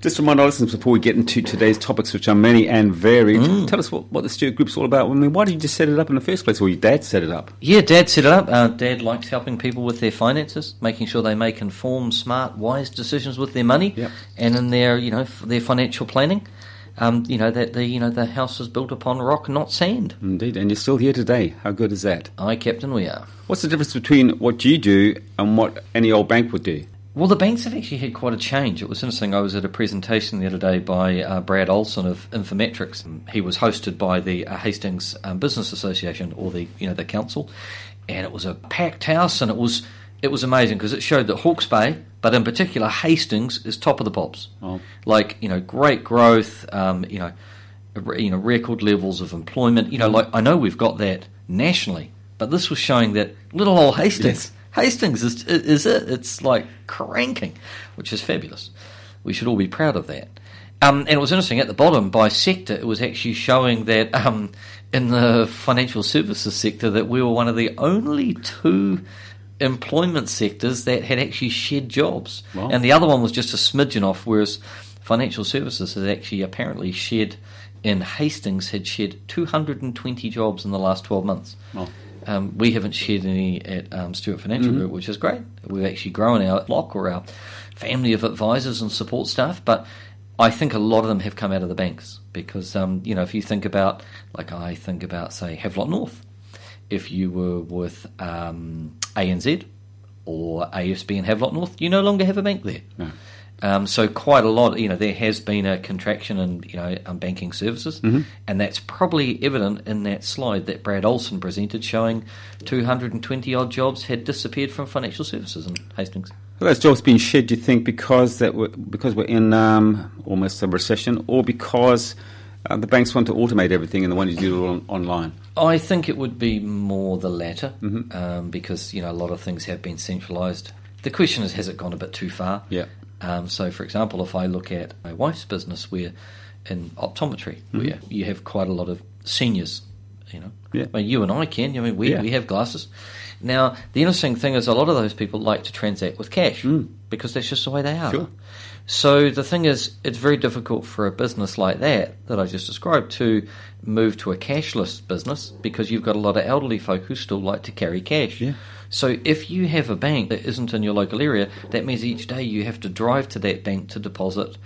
Just remind our listeners before we get into today's topics, which are many and varied. Mm. Tell us what, what the Stewart Group's all about. I mean, why did you just set it up in the first place, or your dad set it up? Yeah, Dad set it up. Uh, dad likes helping people with their finances, making sure they make informed, smart, wise decisions with their money, yep. and in their you know their financial planning. Um, you know that the you know the house is built upon rock, not sand. Indeed, and you're still here today. How good is that? Aye, Captain, we are. What's the difference between what you do and what any old bank would do? Well, the banks have actually had quite a change. It was interesting. I was at a presentation the other day by uh, Brad Olson of Infometrics. He was hosted by the uh, Hastings um, Business Association or the you know the council, and it was a packed house, and it was it was amazing because it showed that Hawke's Bay, but in particular Hastings, is top of the pops. Oh. Like you know, great growth. Um, you know, you know, record levels of employment. You know, like I know we've got that nationally, but this was showing that little old Hastings. Yes Hastings is, is it. It's like cranking, which is fabulous. We should all be proud of that. Um, and it was interesting at the bottom by sector, it was actually showing that um, in the financial services sector that we were one of the only two employment sectors that had actually shed jobs, wow. and the other one was just a smidgen off. Whereas financial services has actually apparently shed in Hastings had shed 220 jobs in the last 12 months. Wow. Um, we haven't shared any at um, Stewart Financial mm-hmm. Group, which is great. We've actually grown our block or our family of advisors and support staff, but I think a lot of them have come out of the banks because, um, you know, if you think about, like I think about, say, Havelock North, if you were with um, ANZ or AFSB in Havelock North, you no longer have a bank there. No. Um, so quite a lot, you know, there has been a contraction in you know um, banking services, mm-hmm. and that's probably evident in that slide that Brad Olson presented, showing 220 odd jobs had disappeared from financial services in Hastings. Well, those jobs being shed, do you think, because that we're, because we're in um, almost a recession, or because uh, the banks want to automate everything and they want to do it all online? I think it would be more the latter, mm-hmm. Um, because you know a lot of things have been centralised. The question is, has it gone a bit too far? Yeah. Um, so, for example, if I look at my wife's business, where in optometry, mm-hmm. where you have quite a lot of seniors, you know, yeah. I mean, you and I can. I mean, we yeah. we have glasses. Now, the interesting thing is, a lot of those people like to transact with cash mm. because that's just the way they are. Sure. So the thing is, it's very difficult for a business like that that I just described to move to a cashless business because you've got a lot of elderly folk who still like to carry cash. Yeah. So if you have a bank that isn't in your local area, that means each day you have to drive to that bank to deposit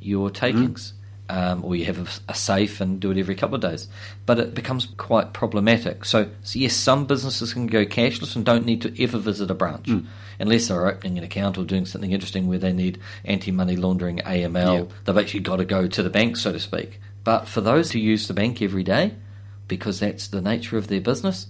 your takings. Mm. Um, or you have a, a, safe and do it every couple of days. But it becomes quite problematic. So, so, yes, some businesses can go cashless and don't need to ever visit a branch. Mm. Unless they're opening an account or doing something interesting where they need anti money laundering, AML, yeah. they've actually got to go to the bank, so to speak. But for those who use the bank every day, because that's the nature of their business,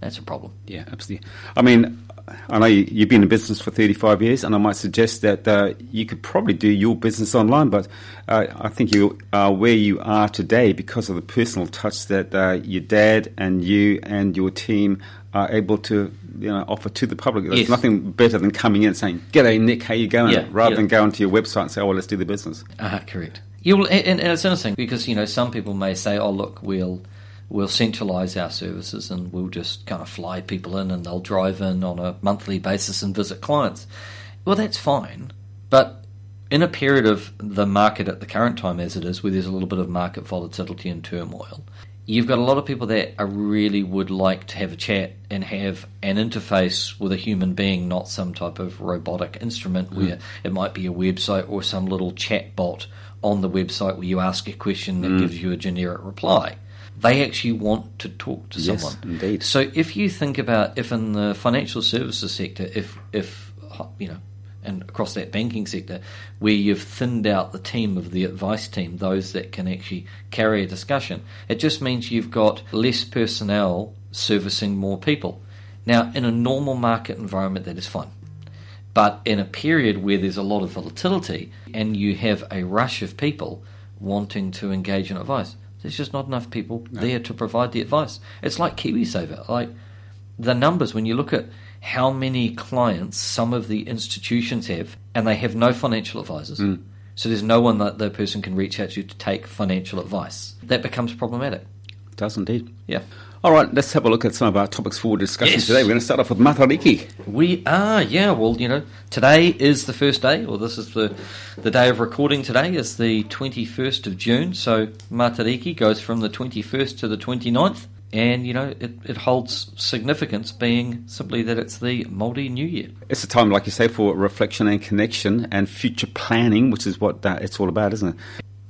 that's a problem. Yeah, absolutely. I mean, I know you've been in business for 35 years, and I might suggest that uh, you could probably do your business online, but uh, I think you are where you are today because of the personal touch that uh, your dad and you and your team are able to you know, offer to the public. There's yes. nothing better than coming in and saying, G'day, Nick, how you going? Yeah, rather yeah. than going to your website and say, oh, well, let's do the business. Uh, correct. Yeah, well, and, and it's interesting because, you know, some people may say, oh, look, we'll – we'll centralise our services and we'll just kind of fly people in and they'll drive in on a monthly basis and visit clients. Well, that's fine, but in a period of the market at the current time as it is, where there's a little bit of market volatility and turmoil, you've got a lot of people that really would like to have a chat and have an interface with a human being, not some type of robotic instrument where hmm. it might be a website or some little chat bot on the website where you ask a question that hmm. gives you a generic reply. They actually want to talk to Yes, someone. indeed. So if you think about if in the financial services sector, if if you know, and across that banking sector, where you've thinned out the team of the advice team, those that can actually carry a discussion, it just means you've got less personnel servicing more people. Now, in a normal market environment, that is fine. But in a period where there's a lot of volatility and you have a rush of people wanting to engage in advice, there's just not enough people there to provide the advice. It's like KiwiSaver. Like the numbers, when you look at how many clients some of the institutions have, and they have no financial advisors. Mm. So there's no one that the person can reach out to to take financial advice. That becomes problematic. It does indeed. Yeah. All right, let's have a look at some of our topics for discussion Yes. today. We're going to start off with Matariki. We are, yeah. Well, you know, today is the first day, or this is the the day of recording. Today is the 21st of June, so Matariki goes from the 21st to the 29th, and you know, it, it holds significance, being simply that it's the Māori New Year. It's a time, like you say, for reflection and connection and future planning, which is what that it's all about, isn't it?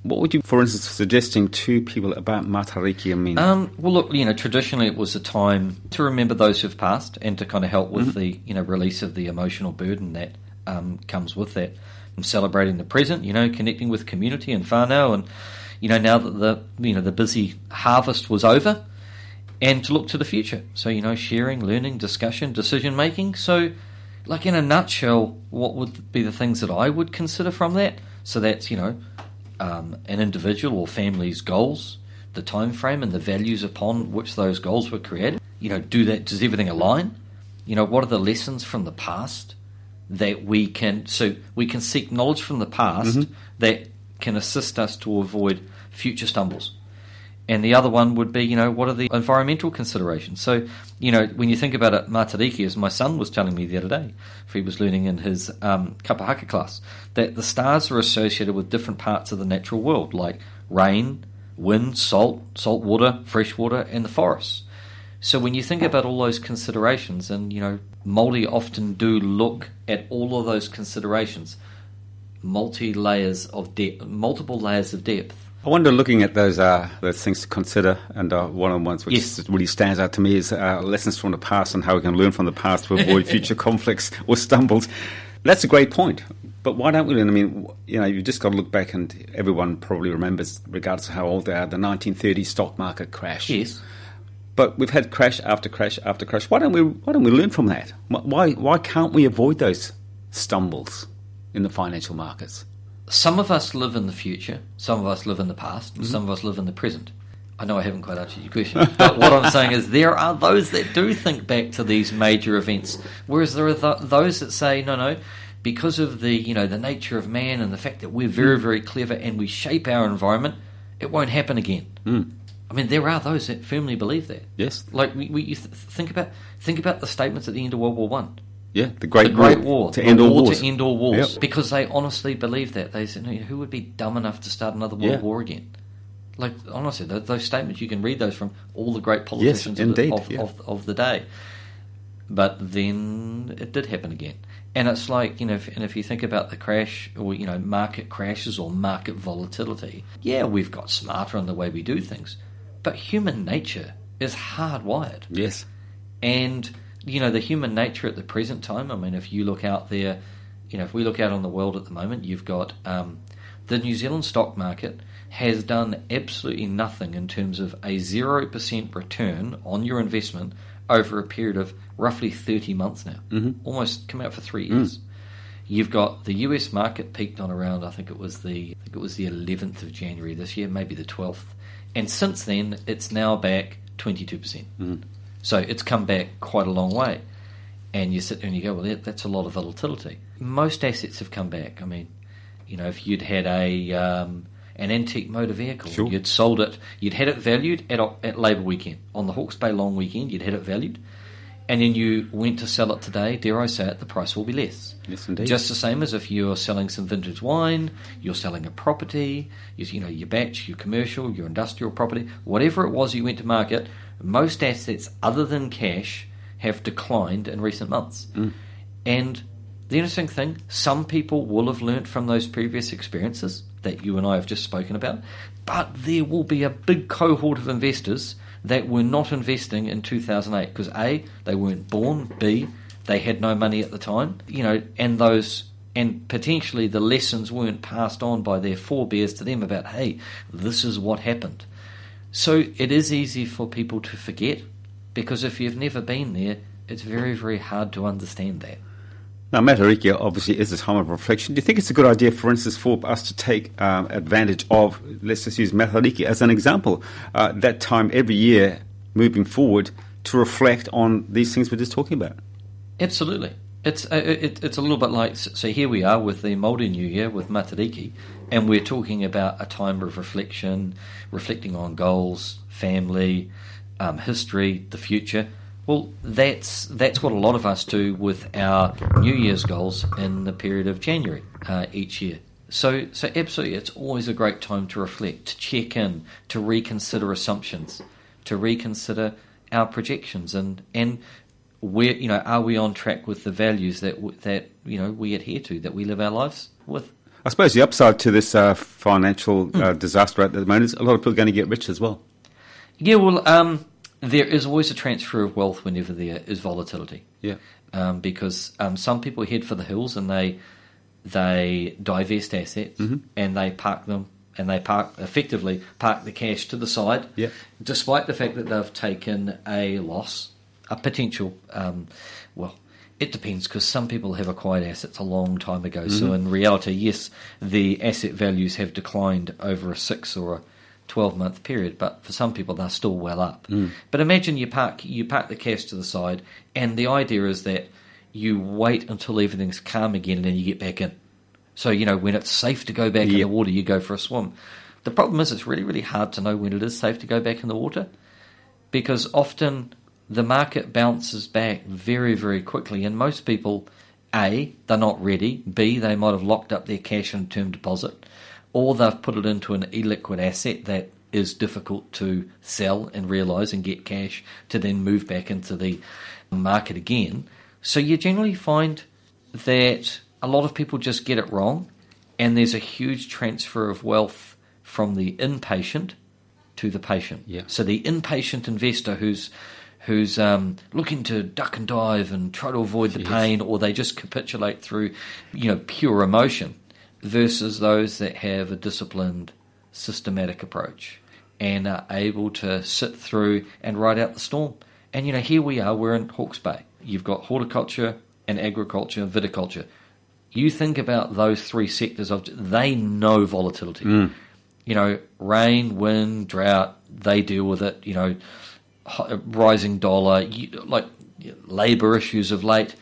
What would you, for instance, suggesting to people about Matariki? I mean, Um, well, look, you know, traditionally it was a time to remember those who've passed and to kind of help with the, you know, release of the emotional burden that um, comes with that. And celebrating the present, you know, connecting with community and whānau, and you know, now that the, you know, the busy harvest was over, and to look to the future. So, you know, sharing, learning, discussion, decision making. So, like in a nutshell, what would be the things that I would consider from that? So that's, you know, um, an individual or family's goals, the time frame and the values upon which those goals were created. You know, do that does everything align? You know, what are the lessons from the past that we can so we can seek knowledge from the past that can assist us to avoid future stumbles. And the other one would be, you know, what are the environmental considerations? So, you know, when you think about it, Matariki, as my son was telling me the other day, if he was learning in his um, kapahaka class, that the stars are associated with different parts of the natural world, like rain, wind, salt, salt water, fresh water, and the forests. So when you think about all those considerations, and you know, Māori often do look at all of those considerations, multi layers of depth, multiple layers of depth. I wonder, looking at those uh, those things to consider, and uh, one of the ones which Yes. really stands out to me is uh, lessons from the past and how we can learn from the past to avoid future conflicts or stumbles. That's a great point. But why don't we learn? I mean, you know, you've just got to look back, and everyone probably remembers, regardless of how old they are, the 1930 stock market crash. Yes. But we've had crash after crash after crash. Why don't we? Why don't we learn from that? Why? Why can't we avoid those stumbles in the financial markets? Some of us live in the future, some of us live in the past, and some of us live in the present. I know I haven't quite answered your question, but what I'm saying is there are those that do think back to these major events, whereas there are th- those that say, no, no, because of the you know the nature of man and the fact that we're very, mm. very clever and we shape our environment, it won't happen again. Mm. I mean, there are those that firmly believe that. Yes. Like we, we you th- think about think about the statements at the end of World War One Yeah, the Great the Great War, to end all war wars. to end all wars, Yep. because they honestly believe that. They said, "Who would be dumb enough to start another world Yeah. war again?" Like honestly, th- those statements you can read those from all the great politicians of, indeed, the, of, yeah. of, of the day. But then it did happen again, and it's like you know, if, and if you think about the crash or you know market crashes or market volatility, yeah, we've got smarter in the way we do things, but human nature is hardwired. Yes. And you know the human nature at the present time. I mean, if you look out there, you know, if we look out on the world at the moment, you've got um, the New Zealand stock market has done absolutely nothing in terms of a zero percent return on your investment over a period of roughly thirty months now. Mm-hmm. Almost come out for three years. You've got the US market peaked on around I think it was the I think it was the 11th of January this year, maybe the 12th, and since then it's now back 22 percent. So it's come back quite a long way. And you sit there and you go, well, that, that's a lot of volatility. Most assets have come back. I mean, you know, if you'd had a um, an antique motor vehicle, Sure. you'd sold it, you'd had it valued at at Labour weekend on the Hawke's Bay long weekend, you'd had it valued, and then you went to sell it today, dare I say it, the price will be less. Yes, indeed. Just the same as if you're selling some vintage wine, you're selling a property, you, you know, your bach, your commercial, your industrial property, whatever it was you went to market, most assets other than cash have declined in recent months. Mm. And the interesting thing, some people will have learnt from those previous experiences that you and I have just spoken about, but there will be a big cohort of investors that were not investing in 2008 because A, they weren't born, B, they had no money at the time, you know, and those and potentially the lessons weren't passed on by their forebears to them about, hey, this is what happened. So it is easy for people to forget because if you've never been there, it's very, very hard to understand that. Now, Matariki obviously is a time of reflection. Do you think it's a good idea, for instance, for us to take um, advantage of, let's just use Matariki as an example, uh, that time every year moving forward to reflect on these things we're just talking about? Absolutely. It's uh, it, it's a little bit like so here we are with the Māori New Year with Matariki, and we're talking about a time of reflection, reflecting on goals, family, um, history, the future. Well, that's that's what a lot of us do with our New Year's goals in the period of January uh, each year. So, so absolutely, it's always a great time to reflect, to check in, to reconsider assumptions, to reconsider our projections, and and where you know are we on track with the values that that you know we adhere to, that we live our lives with. I suppose the upside to this uh, financial uh, disaster at the moment is a lot of people are going to get rich as well. Yeah, well, um, there is always a transfer of wealth whenever there is volatility. Yeah. um, because um, some people head for the hills and they they divest assets and they park them and they park effectively park the cash to the side, Yeah. despite the fact that they've taken a loss, a potential. Um, well, it depends because some people have acquired assets a long time ago. So in reality, yes, the asset values have declined over a six or a 12 month period, but for some people they're still well up. Hmm. But imagine you park you park the cash to the side, and the idea is that you wait until everything's calm again and then you get back in. So, you know, when it's safe to go back in the water, you go for a swim. The problem is it's really, really hard to know when it is safe to go back in the water because often the market bounces back very, very quickly, and most people, A, they're not ready, B, they might have locked up their cash in term deposit, or they've put it into an illiquid asset that is difficult to sell and realise and get cash to then move back into the market again. So you generally find that a lot of people just get it wrong, and there's a huge transfer of wealth from the inpatient to the patient. Yeah. So the inpatient investor who's who's um, looking to duck and dive and try to avoid the pain, or they just capitulate through, you know, pure emotion, versus those that have a disciplined, systematic approach and are able to sit through and ride out the storm. And you know, here we are, we're in Hawke's Bay. You've got horticulture and agriculture, viticulture. You think about those three sectors of they know volatility. Mm. You know, rain, wind, drought, they deal with it. You know, rising dollar, like labour issues of late.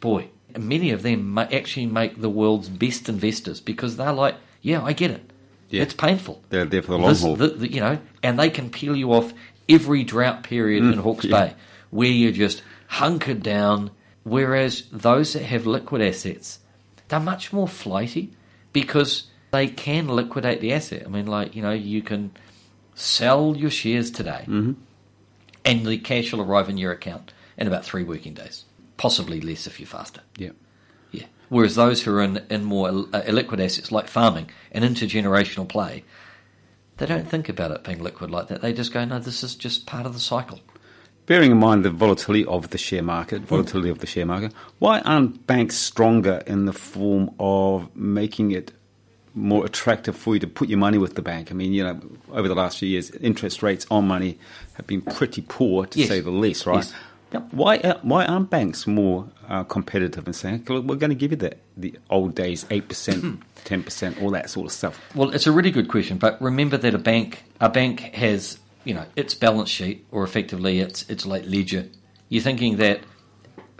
Boy, many of them actually make the world's best investors because they're like, yeah, I get it. Yeah. It's painful. They're there for the long This- haul. the- the- you know, and they can peel you off every drought period in Hawke's Mm, yeah. Bay where you're just hunkered down. Whereas those that have liquid assets, they're much more flighty because they can liquidate the asset. I mean, like, you know, you can sell your shares today Mm-hmm. and the cash will arrive in your account in about three working days, possibly less if you're faster. yeah. Yeah. Whereas those who are in, in more uh, illiquid assets like farming and intergenerational play, they don't think about it being liquid like that. They just go, no, this is just part of the cycle. Bearing in mind the volatility of the share market, volatility of the share market, why aren't banks stronger in the form of making it more attractive for you to put your money with the bank? I mean, you know, over the last few years, interest rates on money have been pretty poor, to Yes. say the least, right? Yes. Yep. Why uh, why aren't banks more uh, competitive and saying, "Look, we're going to give you the the old days eight percent, ten percent, all that sort of stuff? Well, it's a really good question, but remember that a bank a bank has you know its balance sheet or effectively its its like ledger. You're thinking that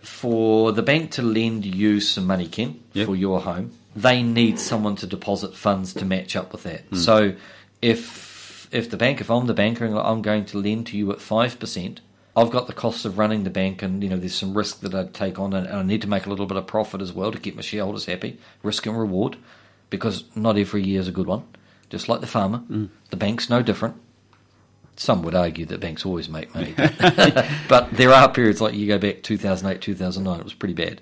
for the bank to lend you some money, Ken, Yep. for your home, they need someone to deposit funds to match up with that. So if if the bank, if I'm the banker and I'm going to lend to you at five percent, I've got the costs of running the bank, and you know there's some risk that I take on, and, and I need to make a little bit of profit as well to keep my shareholders happy. Risk and reward, because not every year is a good one. Just like the farmer, the bank's no different. Some would argue that banks always make money, but there are periods like you go back 2008, 2009, it was pretty bad.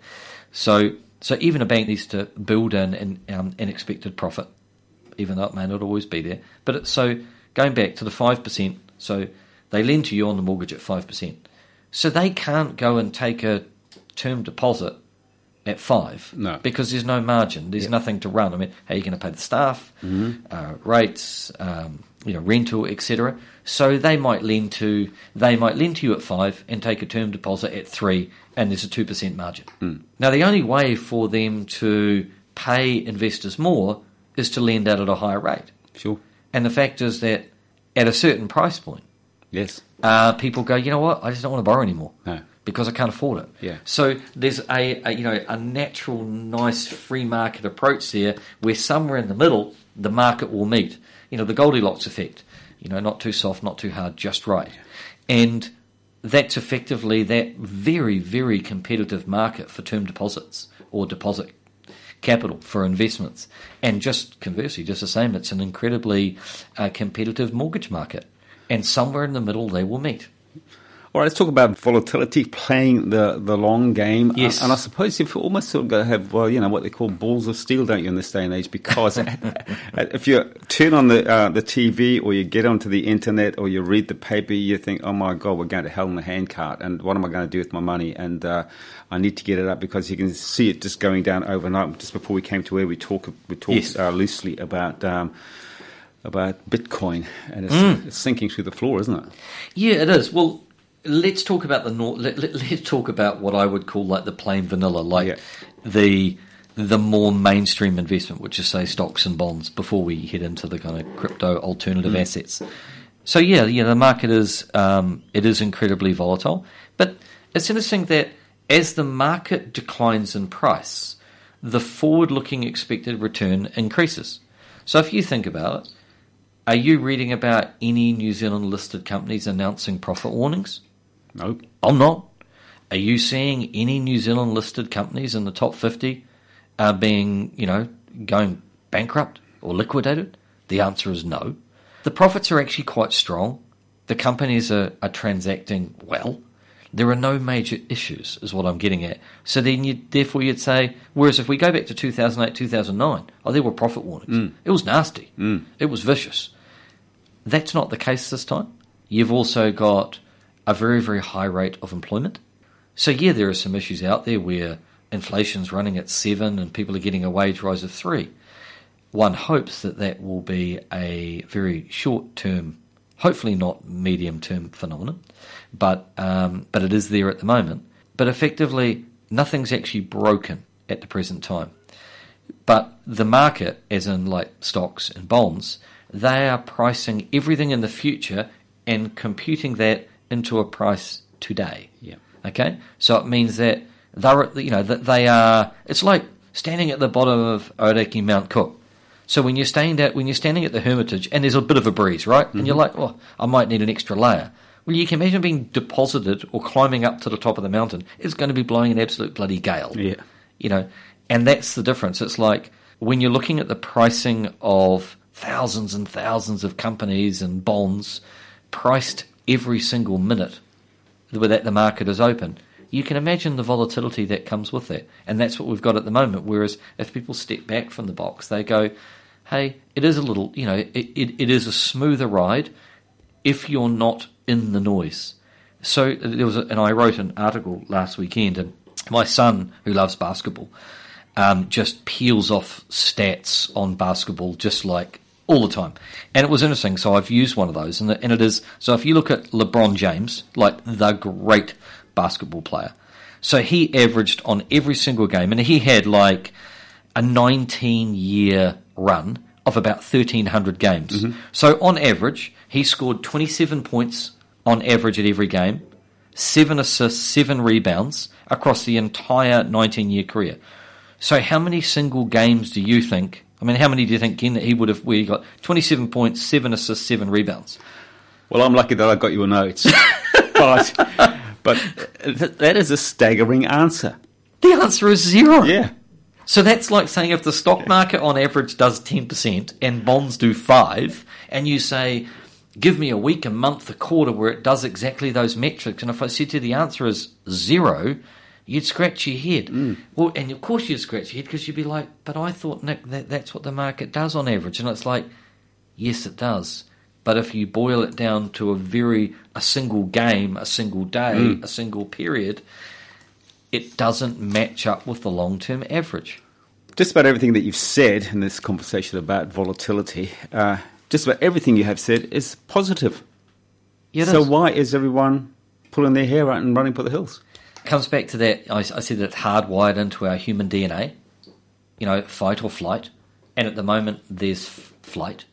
So, so even a bank needs to build in an um, unexpected profit, even though it may not always be there. But it, so going back to the five percent, so they lend to you on the mortgage at five percent, so they can't go and take a term deposit at five No. because there's no margin. There's nothing to run. I mean, how are you going to pay the staff, uh, rates, um, you know, rental, etc. So they might lend to they might lend to you at five and take a term deposit at three, and there's a two percent margin. Now, the only way for them to pay investors more is to lend out at a higher rate. Sure. And the fact is that at a certain price point, Yes. uh, people go, you know what, I just don't want to borrow anymore No. because I can't afford it. Yeah. So there's a, a you know a natural, nice free market approach there, where somewhere in the middle the market will meet. You know the Goldilocks effect. You know, not too soft, not too hard, just right. And that's effectively that very, very competitive market for term deposits or deposit capital for investments. And just conversely, just the same, it's an incredibly uh, competitive mortgage market. And somewhere in the middle they will meet. All right, let's talk about volatility, playing the, the long game. Yes. Uh, and I suppose you've almost sort of got to have, well, you know, what they call balls of steel, don't you, in this day and age? Because if you turn on the uh, the TV or you get onto the internet or you read the paper, you think, oh my God, we're going to hell in a handcart. And what am I going to do with my money? And uh, I need to get it up because you can see it just going down overnight. Just before we came to where we talk, we talked Yes. uh, loosely about. Um, about Bitcoin, and it's, Mm. it's sinking through the floor, isn't it? Yeah, it is. Well, let's talk about the nor- let, let, let's talk about what I would call like the plain vanilla, like Yeah. the the more mainstream investment, which is say stocks and bonds. Before we head into the kind of crypto alternative assets. So yeah, yeah, the market is um, it is incredibly volatile, but it's interesting that as the market declines in price, the forward-looking expected return increases. So if you think about it, are you reading about any New Zealand listed companies announcing profit warnings? Nope. I'm not. Are you seeing any New Zealand listed companies in the top 50 uh, being, you know, going bankrupt or liquidated? The answer is no. The profits are actually quite strong. The companies are, are transacting well. There are no major issues, is what I'm getting at. So then, you, therefore, you'd say, whereas if we go back to 2008, 2009, oh, there were profit warnings. It was nasty. It was vicious. That's not the case this time. You've also got a very, very high rate of employment. So, yeah, there are some issues out there where inflation's running at seven and people are getting a wage rise of three. One hopes that that will be a very short term, hopefully not medium term phenomenon, but, um, but it is there at the moment. But effectively, nothing's actually broken at the present time. But the market, as in like stocks and bonds, they are pricing everything in the future and computing that into a price today. Yeah. Okay, so it means that they're you know that they are. It's like standing at the bottom of Aoraki Mount Cook. So when you're staying at when you're standing at the Hermitage and there's a bit of a breeze, right? And you're mm-hmm. like, oh, I might need an extra layer. Well, you can imagine being deposited or climbing up to the top of the mountain. It's going to be blowing an absolute bloody gale Yeah. you know, and that's the difference. It's like when you're looking at the pricing of thousands and thousands of companies and bonds priced every single minute that the market is open, you can imagine the volatility that comes with that. And that's what we've got at the moment. Whereas if people step back from the box, they go, hey, it is a little, you know, it, it, it is a smoother ride if you're not in the noise. So there was, a, and I wrote an article last weekend, and my son, who loves basketball, um, just peels off stats on basketball, just like all the time. And it was interesting. So I've used one of those, and, and it is so if you look at LeBron James, like the great basketball player, so he averaged on every single game, and he had like a 19 year run of about 1,300 games. Mm-hmm. So on average, he scored 27 points on average at every game, seven assists, seven rebounds across the entire 19 year career. So how many single games do you think? I mean, how many do you think Ken, that he would have? We got 27 points, seven assists, seven rebounds? Well, I'm lucky that I got your notes. but. But th- that is a staggering answer. The answer is zero. Yeah. So that's like saying if the stock market on average does 10% and bonds do 5 and you say give me a week, a month, a quarter where it does exactly those metrics and if I said to you the answer is 0, you'd scratch your head. Mm. Well, and of course you'd scratch your head because you'd be like, but I thought Nick that that's what the market does on average and it's like yes it does. But if you boil it down to a very a single game, a single day, Mm. a single period, it doesn't match up with the long term average. Just about everything that you've said in this conversation about volatility, uh, just about everything you have said is positive. Yeah, so is. why is everyone pulling their hair out and running for the hills? Comes back to that. I, I said that it's hardwired into our human DNA. You know, fight or flight. And at the moment, there's f- flight.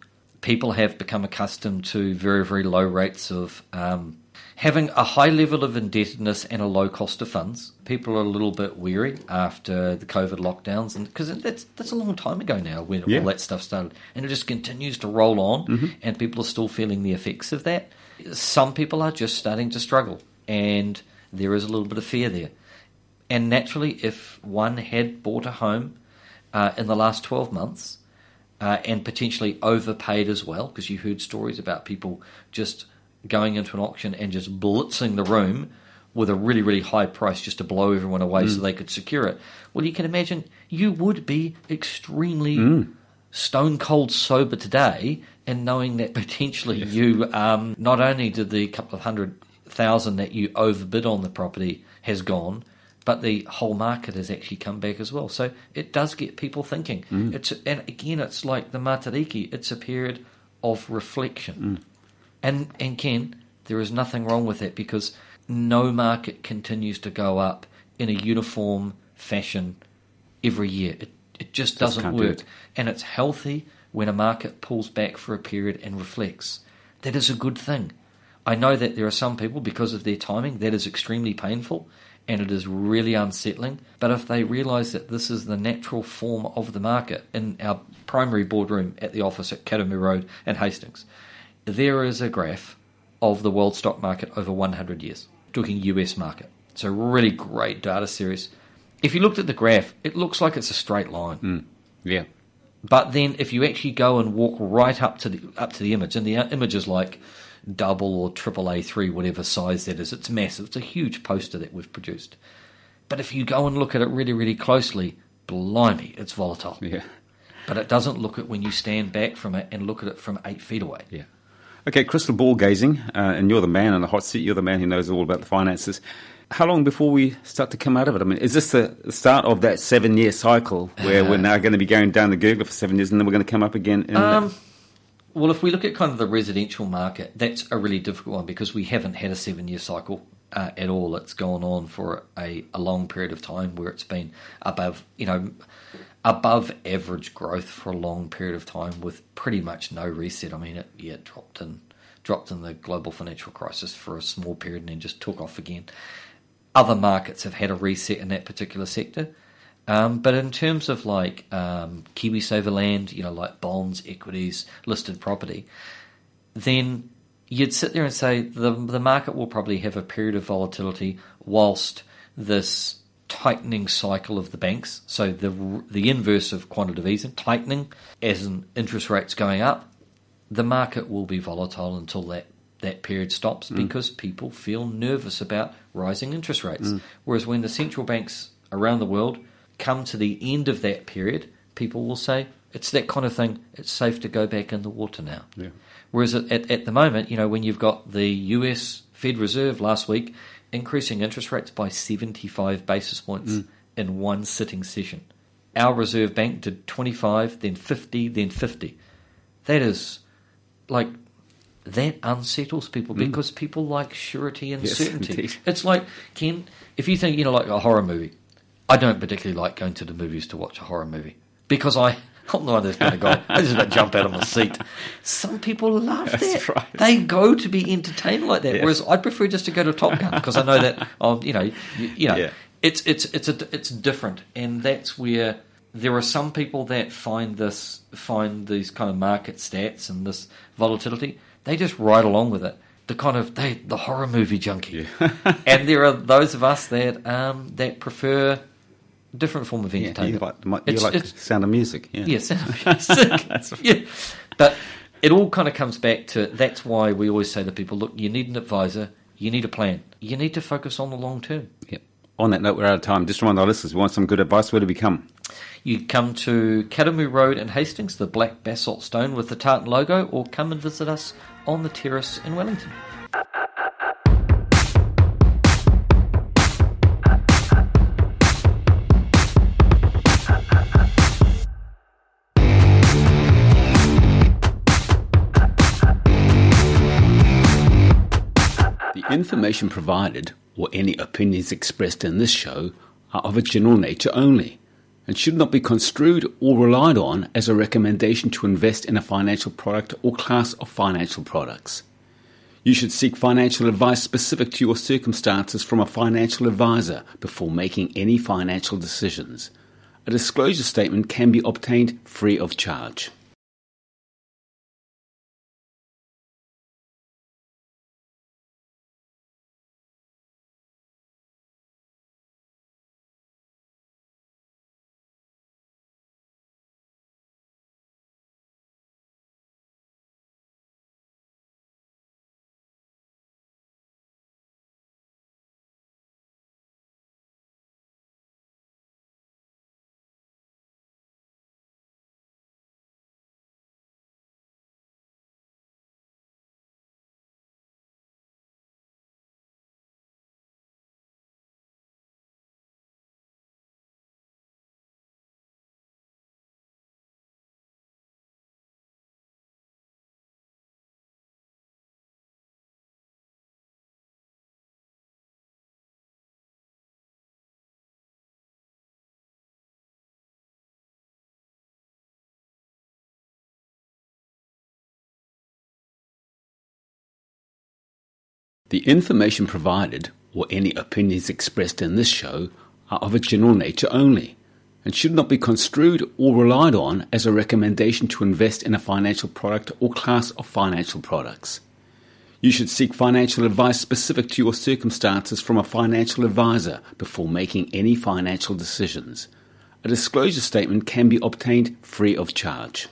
People have become accustomed to very, very low rates of um, having a high level of indebtedness and a low cost of funds. People are a little bit weary after the COVID lockdowns, and because that's that's a long time ago now when Yeah. all that stuff started, and it just continues to roll on, and people are still feeling the effects of that. Some people are just starting to struggle, and there is a little bit of fear there. And naturally, if one had bought a home uh, in the last 12 months uh, and potentially overpaid as well, because you heard stories about people just going into an auction and just blitzing the room with a really, really high price just to blow everyone away so they could secure it. Well, you can imagine you would be extremely stone cold sober today and knowing that potentially you um, not only did the couple of hundred thousand that you overbid on the property has gone, but the whole market has actually come back as well. So it does get people thinking. Mm. It's and again, it's like the Matariki. It's a period of reflection. Mm. And and Ken, there is nothing wrong with that because no market continues to go up in a uniform fashion every year. It it just Just doesn't do work. it. And it's healthy when a market pulls back for a period and reflects. That is a good thing. I know that there are some people, because of their timing, that is extremely painful and it is really unsettling. But if they realise that this is the natural form of the market in our primary boardroom at the office at Karamu Road in Hastings, there is a graph of the world stock market over 100 years, talking US market. It's a really great data series. If you looked at the graph, it looks like it's a straight line. Yeah. But then, if you actually go and walk right up to the up to the image, and the uh, image is like double or triple A three, whatever size that is, it's massive. It's a huge poster that we've produced. But if you go and look at it really, really closely, blimey, it's volatile. Yeah. But it doesn't look it when you stand back from it and look at it from eight feet away. Yeah. Okay, crystal ball gazing, uh, and you're the man in the hot seat. You're the man who knows all about the finances. How long before we start to come out of it? I mean, is this the start of that seven year cycle where we're now going to be going down the Gurgler for seven years and then we're going to come up again? In Um, well, if we look at kind of the residential market, that's a really difficult one because we haven't had a seven year cycle uh, at all. It's gone on for a, a long period of time where it's been above, you know, above average growth for a long period of time with pretty much no reset. I mean, it, yeah, it dropped in, dropped in the global financial crisis for a small period and then just took off again. Other markets have had a reset in that particular sector. Um, but in terms of like um, KiwiSaver land, you know, like bonds, equities, listed property, then you'd sit there and say the the market will probably have a period of volatility whilst this tightening cycle of the banks, so the the inverse of quantitative easing, tightening as in interest rates going up, the market will be volatile until that that period stops because people feel nervous about rising interest rates. Whereas when the central banks around the world come to the end of that period, people will say it's that kind of thing. It's safe to go back in the water now. Yeah. Whereas at, at, the moment, you know, when you've got the US Fed Reserve last week increasing interest rates by 75 basis points mm. in one sitting session, our Reserve Bank did 25, then 50, then 50. That is like that unsettles people mm. because people like surety and Yes, certainty. indeed. It's like Ken, if you think you know like a horror movie, I don't particularly like going to the movies to watch a horror movie because I. I'm not this kind of guy. I just about jump out of my seat. Some people love That's that. right. They go to be entertained like that. Whereas I'd prefer just to go to Top Gun because I know that, um, you know, you, you know, Yeah. it's it's it's a, it's different, and that's where there are some people that find this find these kind of market stats and this volatility. They just ride along with it, the kind of they, the horror movie junkie, and there are those of us that um, that prefer different form of Yeah, entertainment. you like, you like it's- sound of music. Yeah. Yes, music. yeah. But it all kind of comes back to that's why we always say to people, look, you need an advisor, you need a plan, you need to focus on the long term. Yep. On that note, we're out of time. Just remind our listeners, we want some good advice. Where do we come? You come to Karamu Road in Hastings, the black basalt stone with the tartan logo, or come and visit us on the terrace in Wellington. Information provided, or any opinions expressed in this show, are of a general nature only, and should not be construed or relied on as a recommendation to invest in a financial product or class of financial products. You should seek financial advice specific to your circumstances from a financial advisor before making any financial decisions. A disclosure statement can be obtained free of charge. The information provided, or any opinions expressed in this show, are of a general nature only, and should not be construed or relied on as a recommendation to invest in a financial product or class of financial products. You should seek financial advice specific to your circumstances from a financial advisor before making any financial decisions. A disclosure statement can be obtained free of charge.